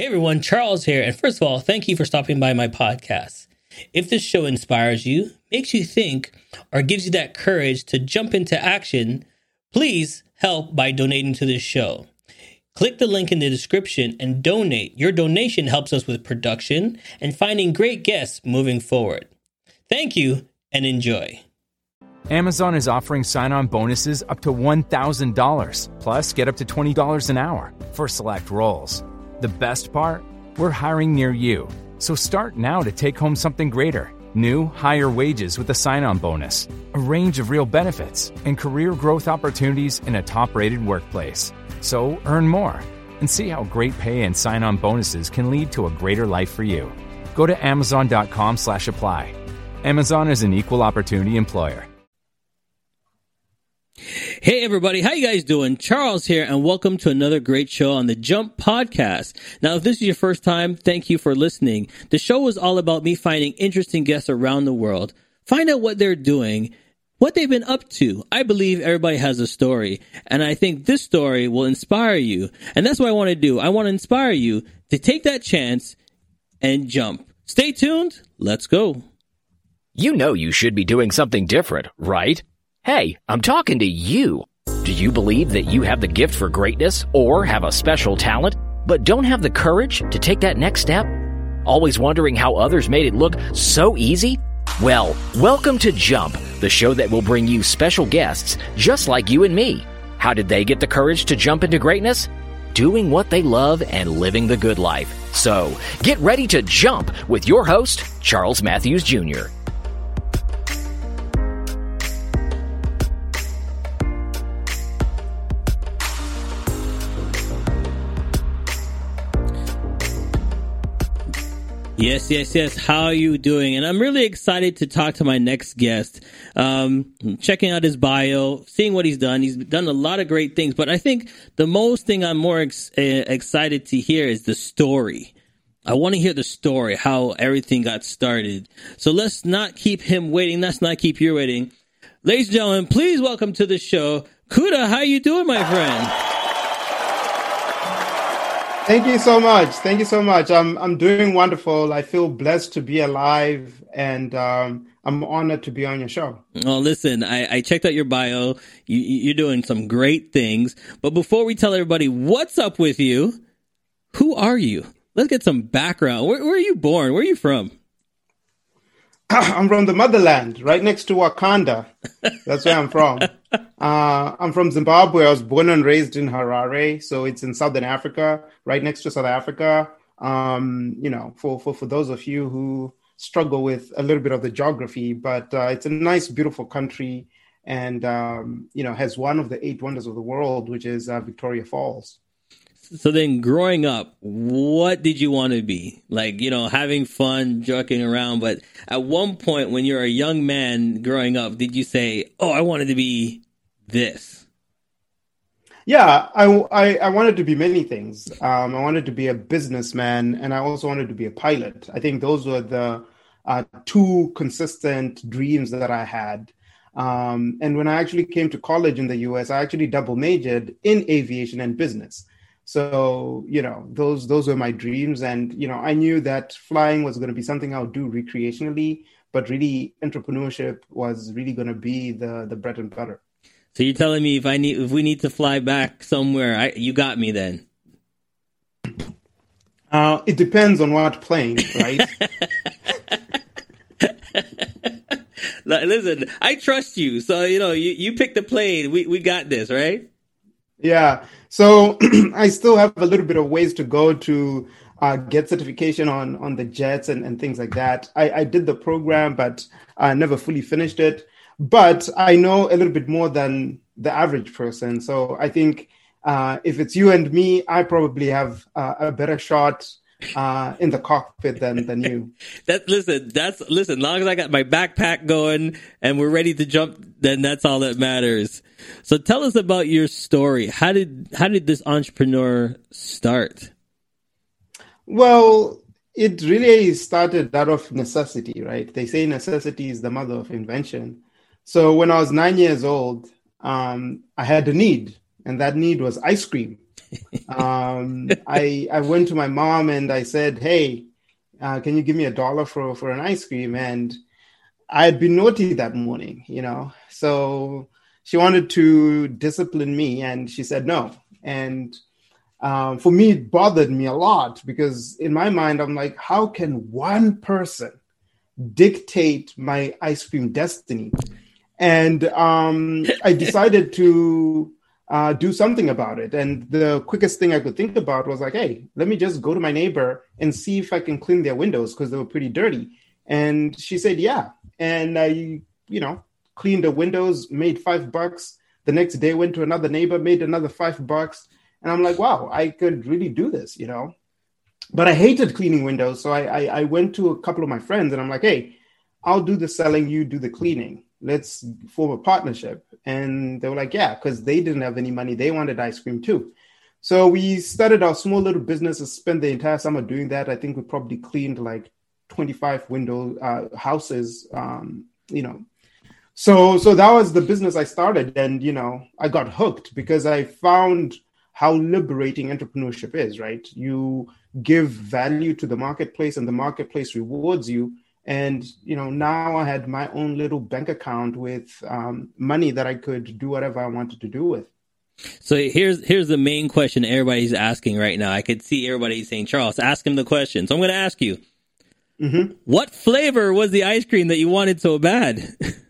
Hey everyone, Charles here. And first of all, thank you for stopping by my podcast. If this show inspires you, makes you think, or gives you that courage to jump into action, please help by donating to this show. Click the link in the description and donate. Your donation helps us with production and finding great guests moving forward. Thank you and enjoy. Amazon is offering sign on bonuses up to $1,000, plus get up to $20 an hour for select roles. The best part? We're hiring near you. So start now to take home something greater new, higher wages with a sign on bonus, a range of real benefits, and career growth opportunities in a top rated workplace. So earn more and see how great pay and sign on bonuses can lead to a greater life for you. Go to amazon.com slash apply. Amazon is an equal opportunity employer. Hey everybody, how you guys doing? Charles here and welcome to another great show on the Jump podcast. Now, if this is your first time, thank you for listening. The show is all about me finding interesting guests around the world, find out what they're doing, what they've been up to. I believe everybody has a story and I think this story will inspire you. And that's what I want to do. I want to inspire you to take that chance and jump. Stay tuned. Let's go. You know you should be doing something different, right? Hey, I'm talking to you. Do you believe that you have the gift for greatness or have a special talent, but don't have the courage to take that next step? Always wondering how others made it look so easy? Well, welcome to Jump, the show that will bring you special guests just like you and me. How did they get the courage to jump into greatness? Doing what they love and living the good life. So, get ready to jump with your host, Charles Matthews Jr. Yes, yes, yes. How are you doing? And I'm really excited to talk to my next guest. Um, checking out his bio, seeing what he's done. He's done a lot of great things, but I think the most thing I'm more ex- uh, excited to hear is the story. I want to hear the story, how everything got started. So let's not keep him waiting. Let's not keep you waiting. Ladies and gentlemen, please welcome to the show, Kuda. How you doing, my friend? Thank you so much. Thank you so much. I'm I'm doing wonderful. I feel blessed to be alive, and um, I'm honored to be on your show. Oh, listen, I, I checked out your bio. You, you're doing some great things. But before we tell everybody what's up with you, who are you? Let's get some background. Where, where are you born? Where are you from? I'm from the motherland, right next to Wakanda. That's where I'm from. Uh, I'm from Zimbabwe. I was born and raised in Harare, so it's in southern Africa, right next to South Africa. Um, you know, for, for for those of you who struggle with a little bit of the geography, but uh, it's a nice, beautiful country, and um, you know, has one of the eight wonders of the world, which is uh, Victoria Falls so then growing up, what did you want to be? Like, you know, having fun, joking around, but at one point when you're a young man growing up, did you say, "Oh, I wanted to be this"? Yeah, I, I, I wanted to be many things. Um, I wanted to be a businessman, and I also wanted to be a pilot. I think those were the uh, two consistent dreams that I had. Um, and when I actually came to college in the US, I actually double majored in aviation and business. So, you know, those those were my dreams. And, you know, I knew that flying was going to be something I would do recreationally, but really entrepreneurship was really going to be the the bread and butter. So you're telling me if I need if we need to fly back somewhere, I, you got me then. Uh, it depends on what plane, right? Listen, I trust you, so you know you, you pick the plane. We we got this, right? Yeah. So I still have a little bit of ways to go to uh, get certification on on the jets and, and things like that. I, I did the program, but I never fully finished it. But I know a little bit more than the average person. So I think uh, if it's you and me, I probably have uh, a better shot uh, in the cockpit than than you. that listen, that's listen. Long as I got my backpack going and we're ready to jump, then that's all that matters. So tell us about your story. How did how did this entrepreneur start? Well, it really started out of necessity, right? They say necessity is the mother of invention. So when I was nine years old, um, I had a need, and that need was ice cream. um, I I went to my mom and I said, "Hey, uh, can you give me a dollar for for an ice cream?" And I had been naughty that morning, you know, so she wanted to discipline me, and she said no. And um, for me, it bothered me a lot because in my mind, I'm like, how can one person dictate my ice cream destiny? And um, I decided to uh, do something about it. And the quickest thing I could think about was like, hey, let me just go to my neighbor and see if I can clean their windows because they were pretty dirty. And she said, yeah. And I, you know, cleaned the windows, made five bucks. The next day, went to another neighbor, made another five bucks and I'm like, wow, I could really do this, you know. But I hated cleaning windows, so I, I, I went to a couple of my friends, and I'm like, hey, I'll do the selling, you do the cleaning. Let's form a partnership. And they were like, yeah, because they didn't have any money. They wanted ice cream too. So we started our small little business and spent the entire summer doing that. I think we probably cleaned like 25 window uh, houses, um, you know. So so that was the business I started, and you know I got hooked because I found how liberating entrepreneurship is, right? You give value to the marketplace and the marketplace rewards you. And, you know, now I had my own little bank account with um, money that I could do whatever I wanted to do with. So here's here's the main question everybody's asking right now. I could see everybody saying, Charles, ask him the question. So I'm going to ask you, mm-hmm. what flavor was the ice cream that you wanted so bad?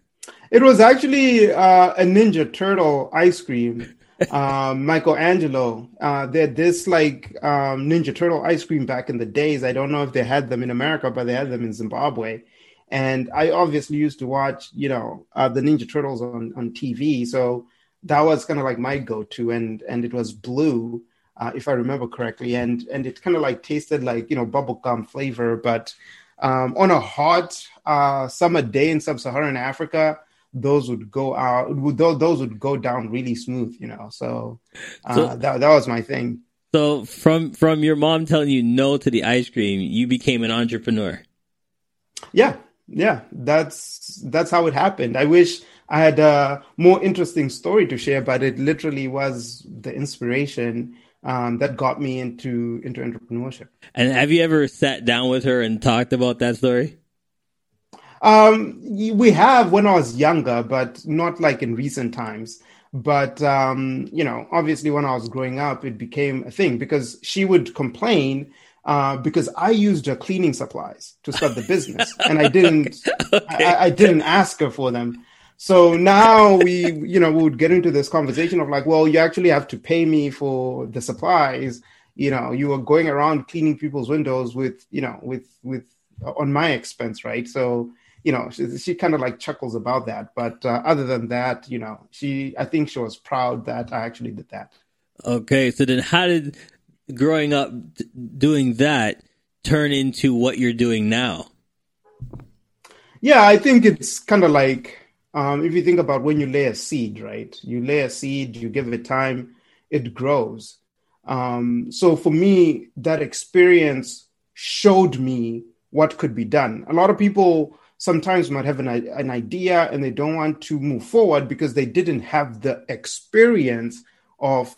it was actually uh, a Ninja Turtle ice cream um, Michelangelo. Uh, they had this like um, Ninja Turtle ice cream back in the days. I don't know if they had them in America, but they had them in Zimbabwe. And I obviously used to watch, you know, uh, the Ninja Turtles on, on TV. So that was kind of like my go-to, and and it was blue, uh, if I remember correctly, and and it kind of like tasted like you know bubblegum flavor, but um, on a hot uh, summer day in sub-Saharan Africa, those would go out those would go down really smooth you know so, uh, so that, that was my thing. So from from your mom telling you no to the ice cream you became an entrepreneur? Yeah yeah that's that's how it happened. I wish i had a more interesting story to share but it literally was the inspiration um, that got me into into entrepreneurship. And have you ever sat down with her and talked about that story um, we have when I was younger, but not like in recent times. But um, you know, obviously, when I was growing up, it became a thing because she would complain uh, because I used her cleaning supplies to start the business, and I didn't. okay. I, I, didn't ask her for them. So now we, you know, we would get into this conversation of like, well, you actually have to pay me for the supplies. You know, you are going around cleaning people's windows with, you know, with with on my expense, right? So you know, she, she kind of like chuckles about that. But uh, other than that, you know, she, I think she was proud that I actually did that. Okay. So then how did growing up doing that turn into what you're doing now? Yeah, I think it's kind of like um, if you think about when you lay a seed, right? You lay a seed, you give it time, it grows. Um, so for me, that experience showed me what could be done. A lot of people sometimes might have an, an idea and they don't want to move forward because they didn't have the experience of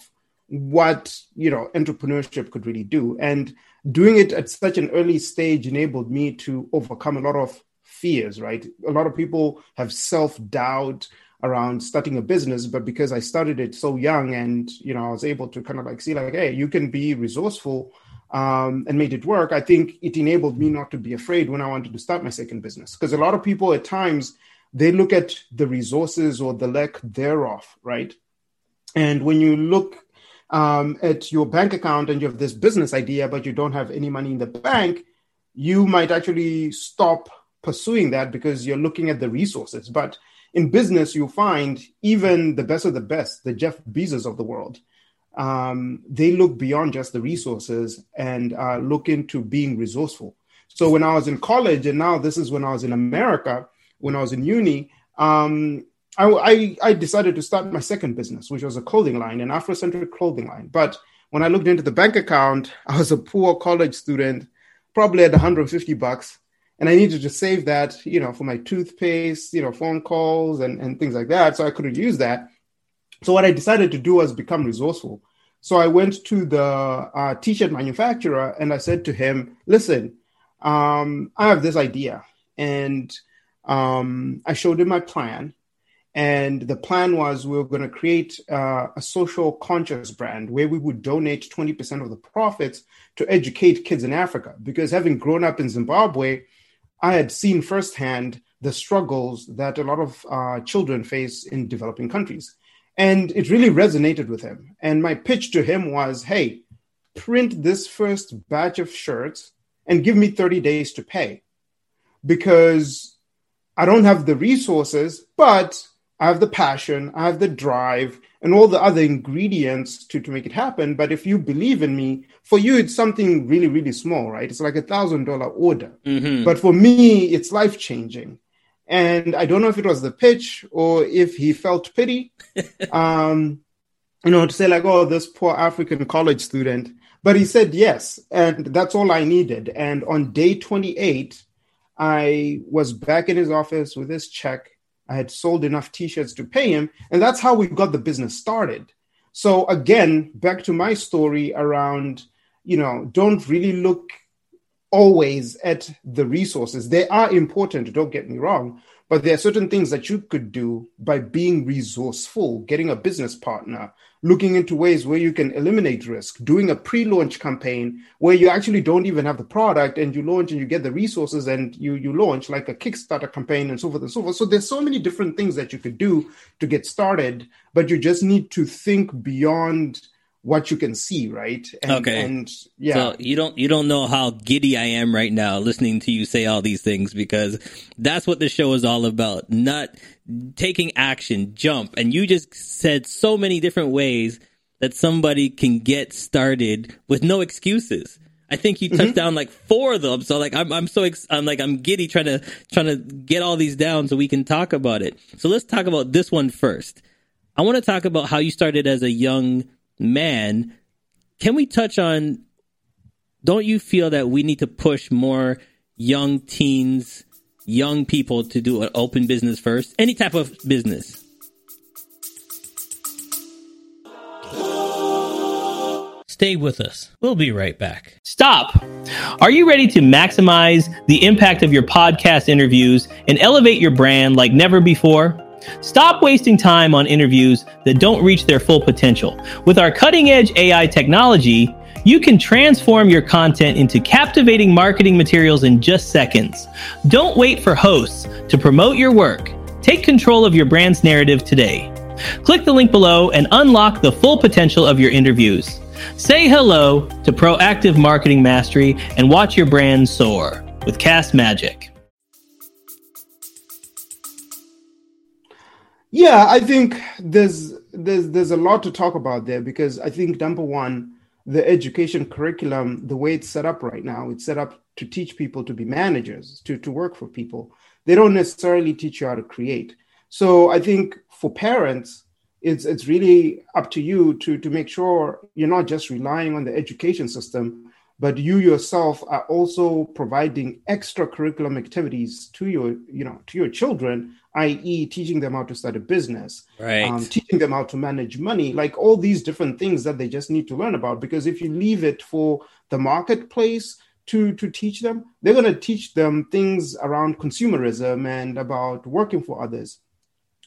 what you know entrepreneurship could really do. And doing it at such an early stage enabled me to overcome a lot of fears right? A lot of people have self-doubt around starting a business but because i started it so young and you know i was able to kind of like see like hey you can be resourceful um, and made it work, I think it enabled me not to be afraid when I wanted to start my second business. Because a lot of people at times they look at the resources or the lack thereof, right? And when you look um, at your bank account and you have this business idea, but you don't have any money in the bank, you might actually stop pursuing that because you're looking at the resources. But in business, you find even the best of the best, the Jeff Bezos of the world, um, they look beyond just the resources and uh, look into being resourceful. So when I was in college, and now this is when I was in America, when I was in uni, um, I, I, I, decided to start my second business, which was a clothing line, an Afrocentric clothing line. But when I looked into the bank account, I was a poor college student, probably at 150 bucks, and I needed to save that, you know, for my toothpaste, you know, phone calls and, and things like that. So I couldn't use that. So what I decided to do was become resourceful. So I went to the uh, t-shirt manufacturer and I said to him, "Listen, um, I have this idea," and um, I showed him my plan. And the plan was we were going to create uh, a social conscious brand where we would donate 20% of the profits to educate kids in Africa. Because having grown up in Zimbabwe, I had seen firsthand the struggles that a lot of uh, children face in developing countries. And it really resonated with him. And my pitch to him was hey, print this first batch of shirts and give me 30 days to pay because I don't have the resources, but I have the passion, I have the drive, and all the other ingredients to, to make it happen. But if you believe in me, for you, it's something really, really small, right? It's like a thousand dollar order. Mm-hmm. But for me, it's life changing. And I don't know if it was the pitch or if he felt pity, um, you know, to say like, oh, this poor African college student. But he said yes. And that's all I needed. And on day 28, I was back in his office with his check I had sold enough t-shirts to pay him, and that's how we got the business started. So again, back to my story around, you know, don't really look always at the resources. They are important, don't get me wrong, but there are certain things that you could do by being resourceful, getting a business partner, looking into ways where you can eliminate risk, doing a pre-launch campaign where you actually don't even have the product and you launch and you get the resources and you you launch like a Kickstarter campaign and so forth and so forth. So there's so many different things that you could do to get started, but you just need to think beyond what you can see, right? And, okay. And yeah. So you don't you don't know how giddy I am right now listening to you say all these things because that's what the show is all about. Not taking action, jump. And you just said so many different ways that somebody can get started with no excuses. I think you touched mm-hmm. down like four of them. So like I'm I'm so ex- I'm like I'm giddy trying to trying to get all these down so we can talk about it. So let's talk about this one first. I want to talk about how you started as a young man, can we touch on? Don't you feel that we need to push more young teens, young people to do an open business first? Any type of business. Stay with us. We'll be right back. Stop. Are you ready to maximize the impact of your podcast interviews and elevate your brand like never before? Stop wasting time on interviews that don't reach their full potential. With our cutting edge AI technology, you can transform your content into captivating marketing materials in just seconds. Don't wait for hosts to promote your work. Take control of your brand's narrative today. Click the link below and unlock the full potential of your interviews. Say hello to proactive marketing mastery and watch your brand soar with Castmagic. Yeah, I think there's there's there's a lot to talk about there because I think number one, the education curriculum, the way it's set up right now, it's set up to teach people to be managers, to to work for people. They don't necessarily teach you how to create. So I think for parents, it's it's really up to you to to make sure you're not just relying on the education system, but you yourself are also providing extra curriculum activities to your you know to your children i.e., teaching them how to start a business, right? Um, teaching them how to manage money, like all these different things that they just need to learn about. Because if you leave it for the marketplace to to teach them, they're going to teach them things around consumerism and about working for others.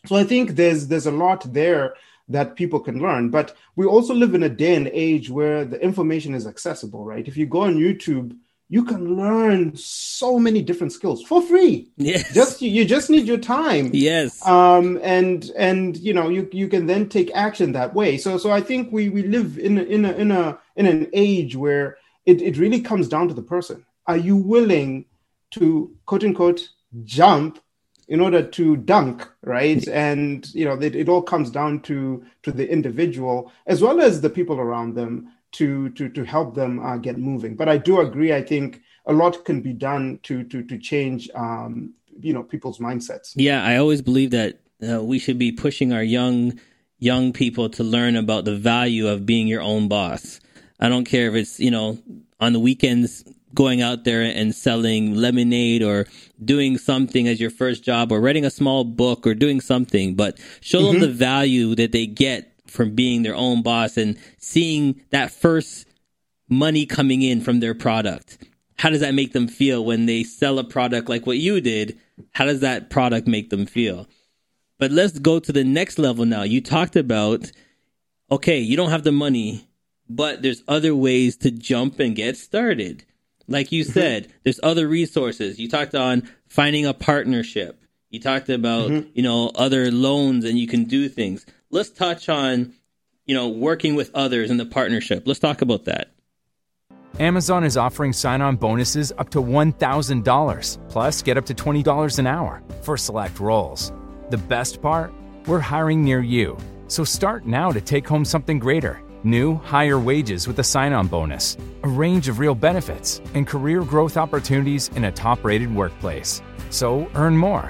So I think there's there's a lot there that people can learn. But we also live in a day and age where the information is accessible, right? If you go on YouTube you can learn so many different skills for free. Yes. Just you just need your time. Yes. Um and and you know you you can then take action that way. So so I think we we live in a, in a in a in an age where it, it really comes down to the person. Are you willing to quote unquote jump in order to dunk right and you know it, it all comes down to to the individual as well as the people around them to to to help them uh, get moving. But I do agree. I think a lot can be done to to to change um, you know people's mindsets. Yeah, I always believe that uh, we should be pushing our young young people to learn about the value of being your own boss. I don't care if it's you know on the weekends going out there and selling lemonade or doing something as your first job or writing a small book or doing something, but show mm-hmm. them the value that they get from being their own boss and seeing that first money coming in from their product? How does that make them feel when they sell a product like what you did? How does that product make them feel? But let's go to the next level now. You talked about, okay, you don't have the money, but there's other ways to jump and get started. Like you mm-hmm. said, there's other resources. You talked on finding a partnership. You talked about, mm-hmm. you know, other loans and you can do things. Let's touch on, you know, working with others in the partnership. Let's talk about that. Amazon is offering sign on bonuses up to $1,000, plus get up to $20 an hour for select roles. The best part? We're hiring near you. So start now to take home something greater. New, higher wages with a sign on bonus, a range of real benefits, and career growth opportunities in a top rated workplace. So earn more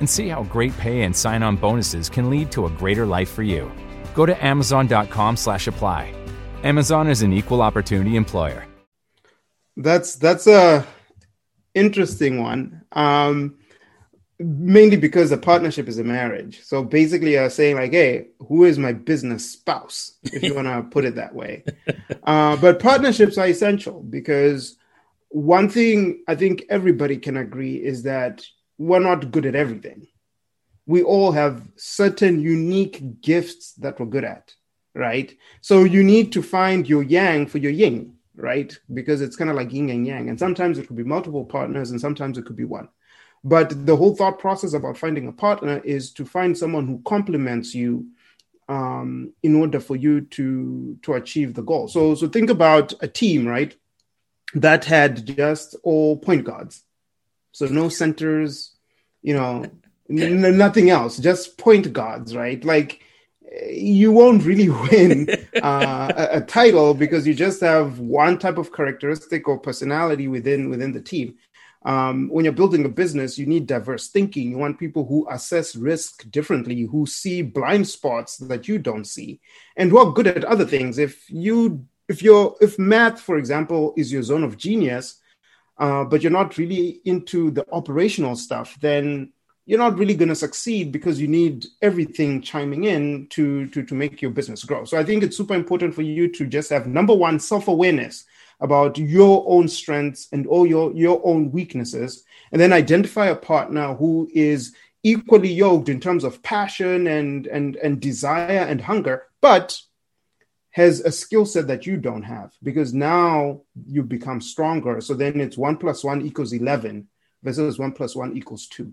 and see how great pay and sign on bonuses can lead to a greater life for you. Go to amazon.com slash apply. Amazon is an equal opportunity employer. That's that's a interesting one. Um, mainly because a partnership is a marriage. So basically, you're saying like, "Hey, who is my business spouse?" If you want to put it that way. Uh, but partnerships are essential because one thing I think everybody can agree is that we're not good at everything. We all have certain unique gifts that we're good at, right? So you need to find your yang for your yin, right? Because it's kind of like yin and yang. And sometimes it could be multiple partners and sometimes it could be one. But the whole thought process about finding a partner is to find someone who complements you um, in order for you to to achieve the goal. So so think about a team, right? That had just all point guards, so no centers, you know, n- nothing else, just point guards, right? Like you won't really win uh, a, a, title because you just have one type of characteristic or personality within within the team. Um, when you're building a business, you need diverse thinking. You want people who assess risk differently, who see blind spots that you don't see, and who are good at other things. If you if you're if math, for example, is your zone of genius, uh, but you're not really into the operational stuff, then you're not really going to succeed because you need everything chiming in to, to to make your business grow. So i think it's super important for you to just have number one self-awareness about your own strengths and all your your own weaknesses and then identify a partner who is equally yoked in terms of passion and and and desire and hunger but has a skill set that you don't have because now you become stronger so then it's 1 plus 1 equals 11 versus 1 plus 1 equals 2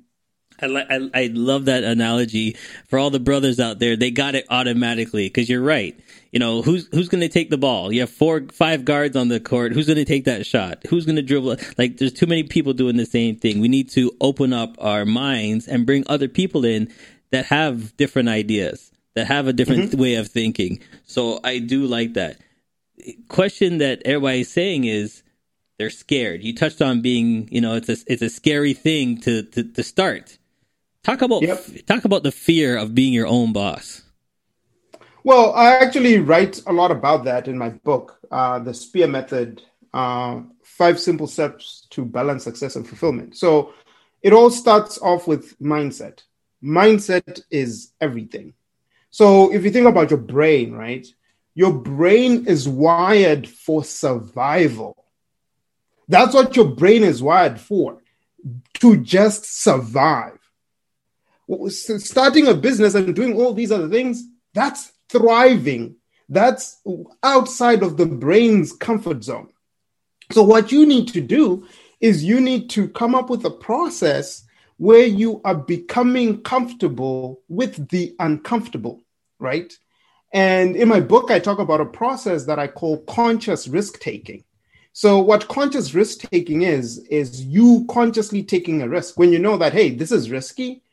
I, I, I love that analogy for all the brothers out there. They got it automatically because you're right. You know who's who's going to take the ball? You have four, five guards on the court. Who's going to take that shot? Who's going to dribble? Like there's too many people doing the same thing. We need to open up our minds and bring other people in that have different ideas, that have a different mm-hmm. way of thinking. So I do like that. Question that everybody's saying is they're scared. You touched on being, you know, it's a it's a scary thing to to, to start Talk about yep. talk about the fear of being your own boss. Well, I actually write a lot about that in my book, uh, the Spear Method: uh, Five Simple Steps to Balance Success and Fulfillment. So, it all starts off with mindset. Mindset is everything. So, if you think about your brain, right, your brain is wired for survival. That's what your brain is wired for, to just survive starting a business and doing all these other things, that's thriving. That's outside of the brain's comfort zone. So, what you need to do is you need to come up with a process where you are becoming comfortable with the uncomfortable, right? And in my book, I talk about a process that I call conscious risk taking. So, what conscious risk taking is, is you consciously taking a risk when you know that, hey, this is risky,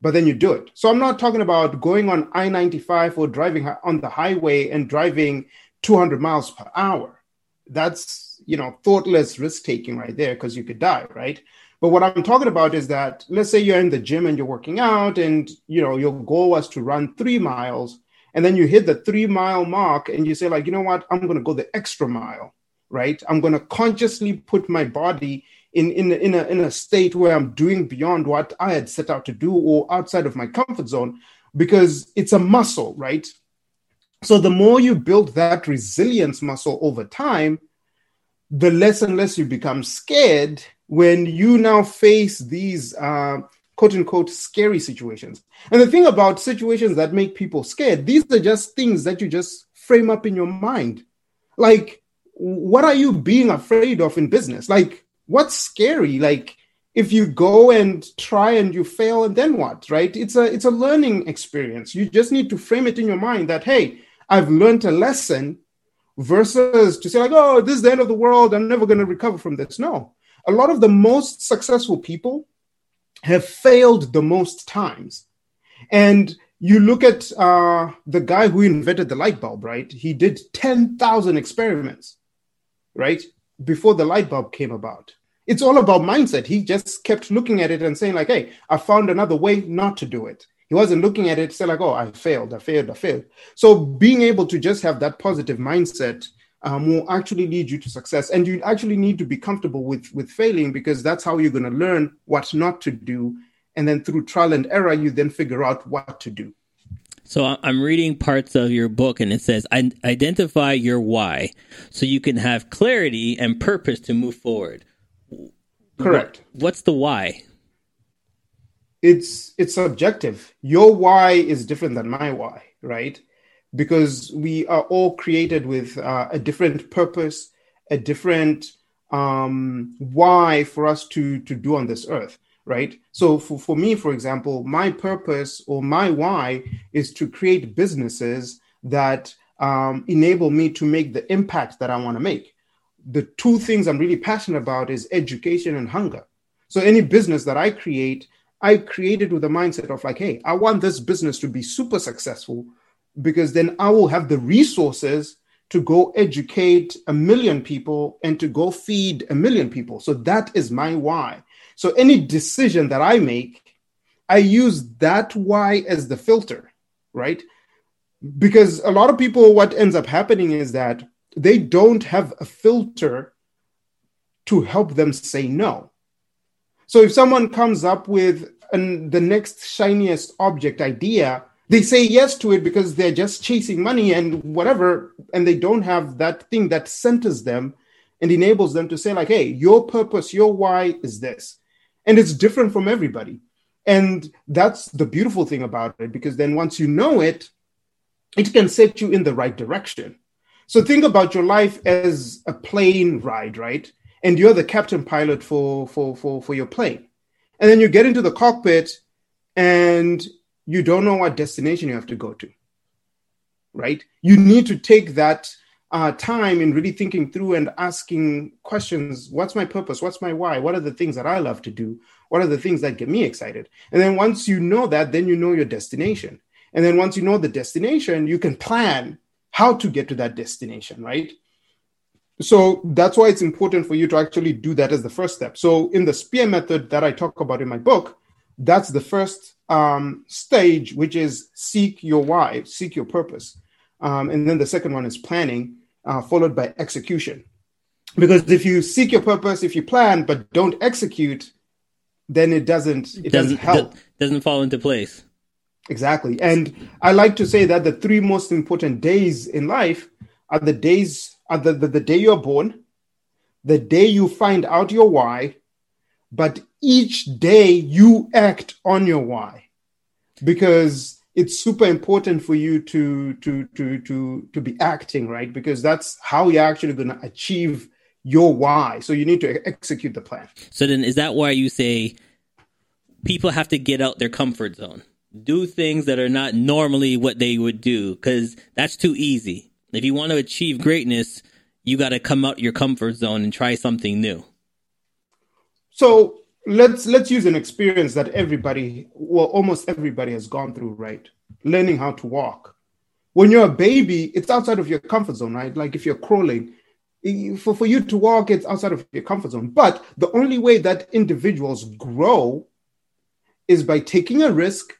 but then you do it. So I'm not talking about going on I 95 or driving on the highway and driving 200 miles per hour. That's, you know, thoughtless risk taking right there because you could die, right? But what I'm talking about is that let's say you're in the gym and you're working out and, you know, your goal was to run three miles and then you hit the three mile mark and you say like, you know what, I'm going to go the extra mile, right? I'm going to consciously put my body in in in a, in a state where I'm doing beyond what I had set out to do or outside of my comfort zone because it's a muscle, right? So the more you build that resilience muscle over time, the less and less you become scared when you now face these uh, quote unquote scary situations. And the thing about situations that make people scared, these are just things that you just frame up in your mind. Like, what are you being afraid of in business? Like, what's scary like if you go and try and you fail and then what right it's a it's a learning experience you just need to frame it in your mind that hey i've learned a lesson versus to say like oh this is the end of the world i'm never going to recover from this no a lot of the most successful people have failed the most times and you look at uh, the guy who invented the light bulb right he did 10000 experiments right before the light bulb came about it's all about mindset. He just kept looking at it and saying, like, hey, I found another way not to do it. He wasn't looking at it, say, like, oh, I failed, I failed, I failed. So being able to just have that positive mindset um, will actually lead you to success. And you actually need to be comfortable with with failing because that's how you're going to learn what not to do. And then through trial and error, you then figure out what to do. So I'm reading parts of your book and it says identify your why so you can have clarity and purpose to move forward. Correct. What, what's the why? It's it's subjective. Your why is different than my why, right? Because we are all created with uh, a different purpose, a different um, why for us to to do on this earth, right? So for, for me, for example, my purpose or my why is to create businesses that um, enable me to make the impact that I want to make the two things I'm really passionate about is education and hunger. So any business that I create, I create it with a mindset of like, hey, I want this business to be super successful because then I will have the resources to go educate a million people and to go feed a million people. So that is my why. So any decision that I make, I use that why as the filter, right? Because a lot of people, what ends up happening is that they don't have a filter to help them say no. So if someone comes up with an, the next shiniest object idea, they say yes to it because they're just chasing money and whatever, and they don't have that thing that centers them and enables them to say, like, hey, your purpose, your why is this. And it's different from everybody. And that's the beautiful thing about it, because then once you know it, it can set you in the right direction. So think about your life as a plane ride, right? And you're the captain pilot for for for for your plane. And then you get into the cockpit and you don't know what destination you have to go to. Right? You need to take that uh, time in really thinking through and asking questions what's my purpose what's my why what are the things that i love to do what are the things that get me excited and then once you know that then you know your destination and then once you know the destination you can plan how to get to that destination, right? So that's why it's important for you to actually do that as the first step. So in the spear method that I talk about in my book, that's the first um, stage, which is seek your why, seek your purpose. Um, and then the second one is planning, uh, followed by execution. Because if you seek your purpose, if you plan but don't execute, then it doesn't it doesn't, doesn't help. Doesn't fall into place. Exactly. And I like to say that the three most important days in life are the days are the, the, the day you're born, the day you find out your why, but each day you act on your why. Because it's super important for you to to to to to be acting, right? Because that's how you're actually gonna achieve your why. So you need to execute the plan. So then is that why you say people have to get out their comfort zone? do things that are not normally what they would do because that's too easy. If you want to achieve greatness, you got to come out your comfort zone and try something new. So let's let's use an experience that everybody, well, almost everybody has gone through, right? Learning how to walk. When you're a baby, it's outside of your comfort zone, right? Like if you're crawling, for, for you to walk, it's outside of your comfort zone. But the only way that individuals grow is by taking a risk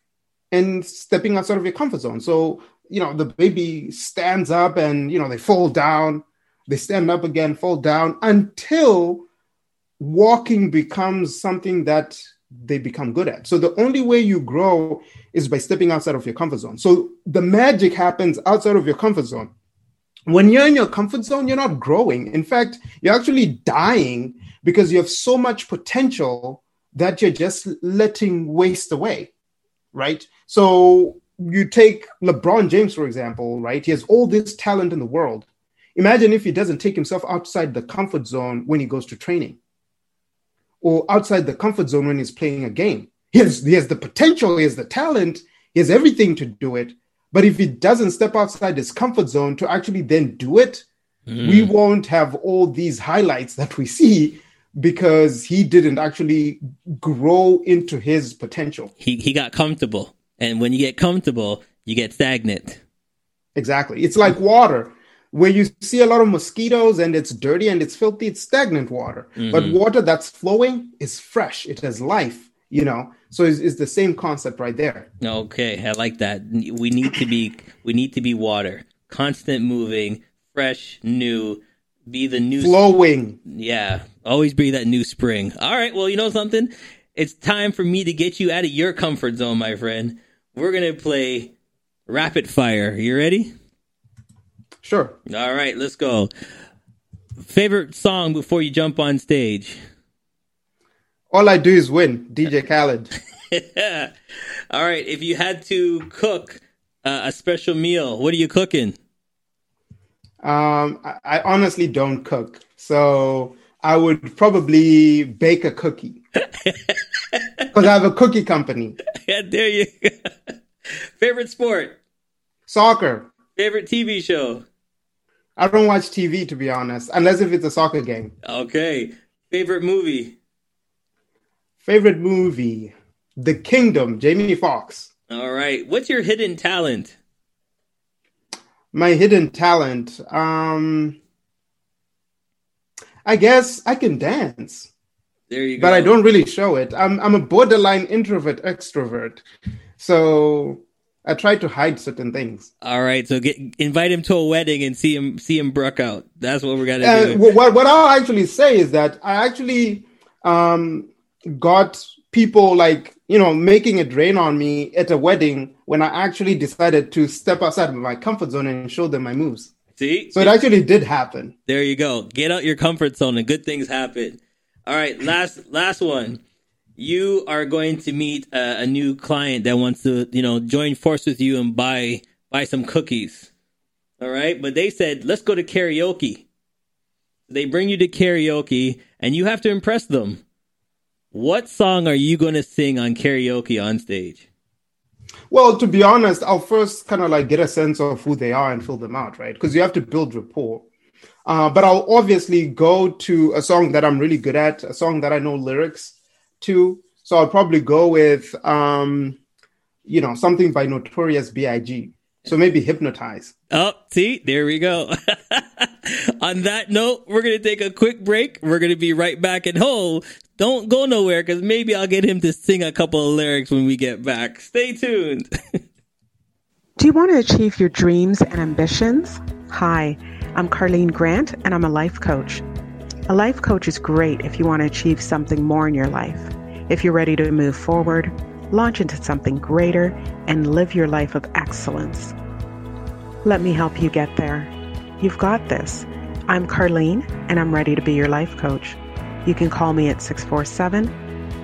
and stepping outside of your comfort zone. So, you know, the baby stands up and, you know, they fall down, they stand up again, fall down until walking becomes something that they become good at. So the only way you grow is by stepping outside of your comfort zone. So the magic happens outside of your comfort zone. When you're in your comfort zone, you're not growing. In fact, you're actually dying because you have so much potential that you're just letting waste away, right? So you take LeBron James, for example, right? He has all this talent in the world. Imagine if he doesn't take himself outside the comfort zone when he goes to training or outside the comfort zone when he's playing a game. He has, he has the potential, he has the talent, he has everything to do it. But if he doesn't step outside his comfort zone to actually then do it, mm. we won't have all these highlights that we see because he didn't actually grow into his potential. He he got comfortable. And when you get comfortable, you get stagnant. Exactly. It's like water where you see a lot of mosquitoes and it's dirty and it's filthy, it's stagnant water. Mm-hmm. But water that's flowing is fresh, it has life, you know. So it's, it's, the same concept right there. Okay, I like that. We need to be we need to be water, constant moving, fresh, new, be the new flowing. Sp- yeah, always be that new spring. All right, well, you know something? It's time for me to get you out of your comfort zone, my friend. We're gonna play rapid fire. You ready? Sure. All right, let's go. Favorite song before you jump on stage? All I do is win. DJ Khaled. All right. If you had to cook uh, a special meal, what are you cooking? Um, I, I honestly don't cook, so I would probably bake a cookie because I have a cookie company. Yeah, there you go. Favorite sport? Soccer. Favorite TV show? I don't watch TV to be honest, unless if it's a soccer game. Okay. Favorite movie? Favorite movie? The Kingdom, Jamie Foxx. All right. What's your hidden talent? My hidden talent, um I guess I can dance. There you go. But I don't really show it. I'm I'm a borderline introvert extrovert. So I try to hide certain things. All right, so get invite him to a wedding and see him see him brook out. That's what we're gonna uh, do. What what I'll actually say is that I actually um, got people like you know making it rain on me at a wedding when I actually decided to step outside of my comfort zone and show them my moves. See, so it actually did happen. There you go. Get out your comfort zone and good things happen. All right, last last one you are going to meet a, a, new client that wants to, you know, join force with you and buy buy some cookies. All right, but they said let's go to karaoke. They bring you to karaoke, and you have to impress them. What song are you going to sing on karaoke on stage? Well, to be honest, I'll first kind of like get a sense of who they are and fill them out, right? Because you have to build rapport. Uh, but I'll obviously go to a song that I'm really good at, a song that I know lyrics too. So I'll probably go with, um, you know, something by Notorious B.I.G. So maybe hypnotize. Oh, see, there we go. On that note, we're going to take a quick break. We're going to be right back at home. Don't go nowhere because maybe I'll get him to sing a couple of lyrics when we get back. Stay tuned. Do you want to achieve your dreams and ambitions? Hi, I'm Carlene Grant and I'm a life coach. A life coach is great if you want to achieve something more in your life. If you're ready to move forward, launch into something greater, and live your life of excellence. Let me help you get there. You've got this. I'm Carlene, and I'm ready to be your life coach. You can call me at 647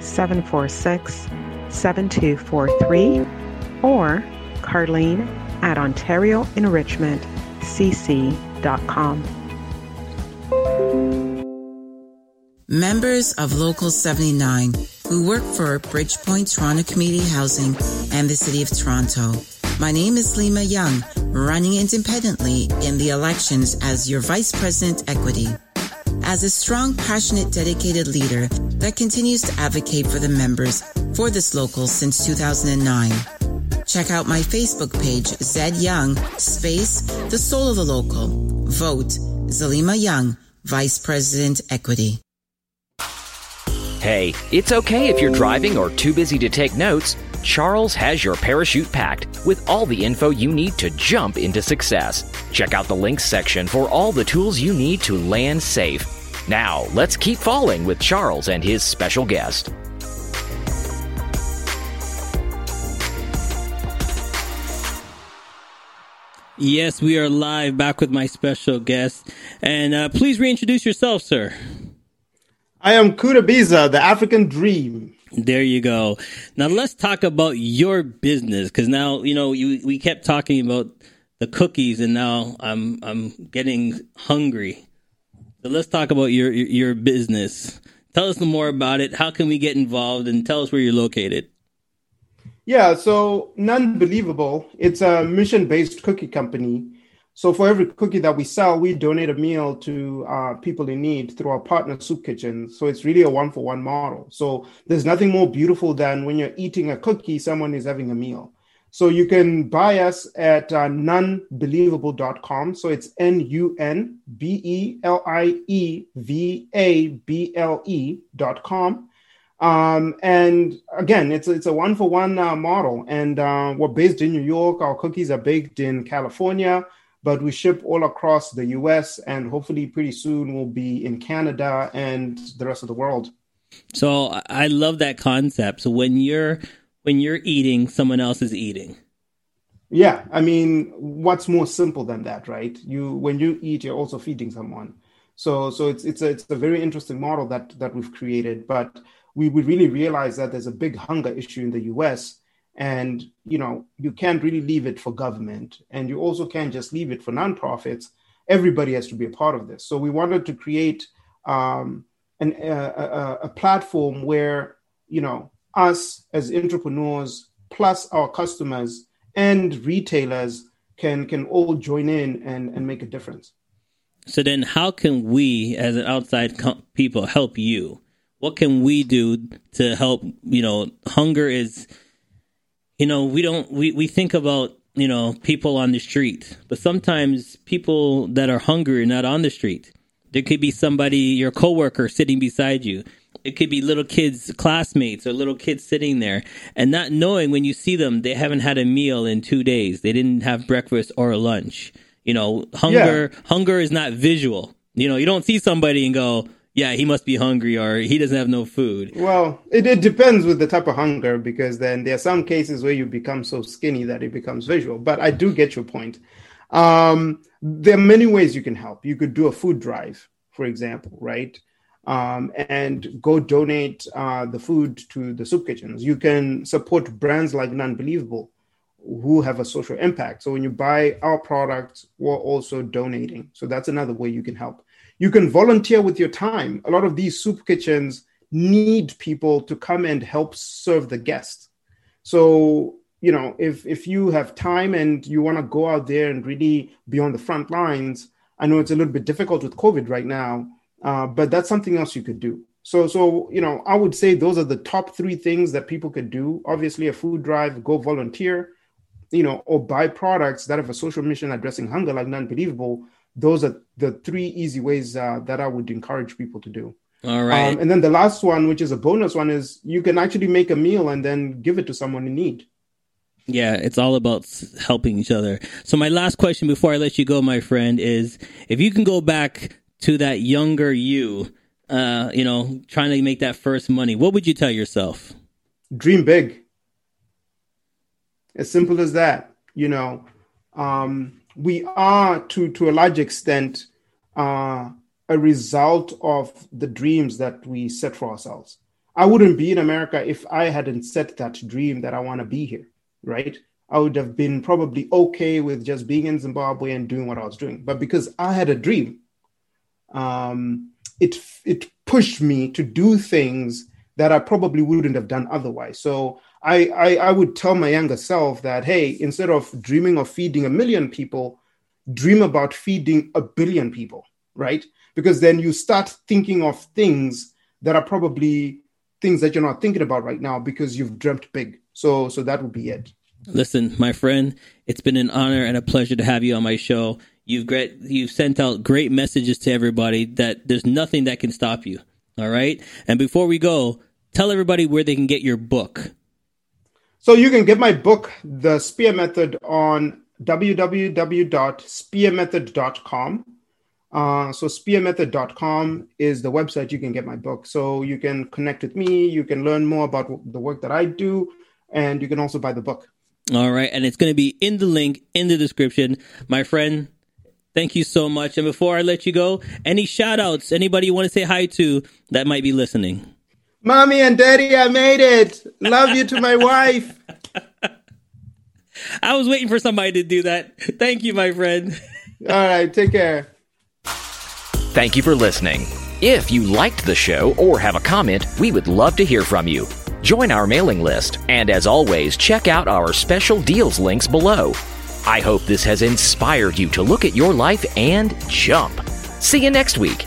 746 7243 or Carlene at OntarioEnrichmentCC.com. Members of Local 79 who work for Bridgepoint Toronto Community Housing and the City of Toronto. My name is Lima Young, running independently in the elections as your Vice President Equity. as a strong, passionate, dedicated leader that continues to advocate for the members for this local since 2009. Check out my Facebook page, Zed Young, space, the soul of the local. Vote Zalima Young, Vice President Equity. Hey, it's okay if you're driving or too busy to take notes. Charles has your parachute packed with all the info you need to jump into success. Check out the links section for all the tools you need to land safe. Now, let's keep falling with Charles and his special guest. Yes, we are live back with my special guest. And uh, please reintroduce yourself, sir. I am Kuda Biza, the African Dream. There you go. Now let's talk about your business because now you know you, we kept talking about the cookies, and now I'm I'm getting hungry. So let's talk about your your, business. Tell us more about it. How can we get involved, and tell us where you're located. Yeah, so Nunbelievable, it's a mission based cookie company. So for every cookie that we sell, we donate a meal to uh, people in need through our partner soup kitchen. So it's really a one for one model. So there's nothing more beautiful than when you're eating a cookie, someone is having a meal. So you can buy us at uh, nunbelievable.com. So it's N U N B E L I E V A B L E.com. Um, and again, it's it's a one for one model, and uh, we're based in New York. Our cookies are baked in California, but we ship all across the U.S. and hopefully pretty soon we'll be in Canada and the rest of the world. So I love that concept. So when you're when you're eating, someone else is eating. Yeah, I mean, what's more simple than that, right? You when you eat, you're also feeding someone. So so it's it's a it's a very interesting model that that we've created, but we we really realize that there's a big hunger issue in the US and you know you can't really leave it for government. And you also can't just leave it for nonprofits. Everybody has to be a part of this. So we wanted to create um, an, a, a platform where you know us as entrepreneurs plus our customers and retailers can can all join in and and make a difference. So then how can we as an outside co- people help you? What can we do to help you know hunger is you know we don't we, we think about you know people on the street but sometimes people that are hungry are not on the street. There could be somebody your coworker sitting beside you. It could be little kids classmates or little kids sitting there and not knowing when you see them they haven't had a meal in two days. They didn't have breakfast or lunch. You know hunger yeah. hunger is not visual. You know you don't see somebody and go yeah, he must be hungry or he doesn't have no food. Well, it, it depends with the type of hunger because then there are some cases where you become so skinny that it becomes visual. But I do get your point. Um, there are many ways you can help. You could do a food drive, for example, right? Um, and go donate uh, the food to the soup kitchens. You can support brands like Nunbelievable who have a social impact. So when you buy our products, we're also donating. So that's another way you can help. You can volunteer with your time. A lot of these soup kitchens need people to come and help serve the guests. So, you know, if if you have time and you want to go out there and really be on the front lines, I know it's a little bit difficult with COVID right now, uh, but that's something else you could do. So, so you know, I would say those are the top three things that people could do. Obviously, a food drive, go volunteer, you know, or buy products that have a social mission addressing hunger, like Nunbelievable those are the three easy ways uh, that I would encourage people to do. All right. Um, and then the last one, which is a bonus one, is you can actually make a meal and then give it to someone in need. Yeah, it's all about helping each other. So my last question before I let you go, my friend, is if you can go back to that younger you, uh, you know, trying to make that first money, what would you tell yourself? Dream big. As simple as that. You know, um, we are to to a large extent uh, a result of the dreams that we set for ourselves. I wouldn't be in America if I hadn't set that dream that I want to be here, right? I would have been probably okay with just being in Zimbabwe and doing what I was doing. But because I had a dream, um, it it pushed me to do things that I probably wouldn't have done otherwise. So I, I, I would tell my younger self that hey, instead of dreaming of feeding a million people, dream about feeding a billion people, right? because then you start thinking of things that are probably things that you're not thinking about right now because you've dreamt big. So so that would be it. Listen, my friend, it's been an honor and a pleasure to have you on my show. You've great, you've sent out great messages to everybody that there's nothing that can stop you. All right. And before we go, tell everybody where they can get your book. So you can get my book, The Spear Method, on www.spearmethod.com. Uh, so spearmethod.com is the website you can get my book. So you can connect with me, you can learn more about the work that I do, and you can also buy the book. All right, and it's going to be in the link in the description. My friend, thank you so much. And before I let you go, any shout outs, anybody you want to say hi to that might be listening? Mommy and Daddy, I made it. Love you to my wife. I was waiting for somebody to do that. Thank you, my friend. All right, take care. Thank you for listening. If you liked the show or have a comment, we would love to hear from you. Join our mailing list, and as always, check out our special deals links below. I hope this has inspired you to look at your life and jump. See you next week.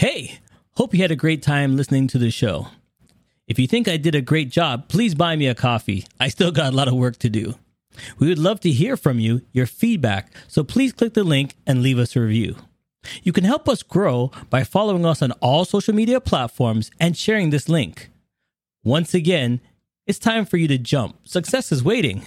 Hey, hope you had a great time listening to the show. If you think I did a great job, please buy me a coffee. I still got a lot of work to do. We would love to hear from you, your feedback, so please click the link and leave us a review. You can help us grow by following us on all social media platforms and sharing this link. Once again, it's time for you to jump. Success is waiting.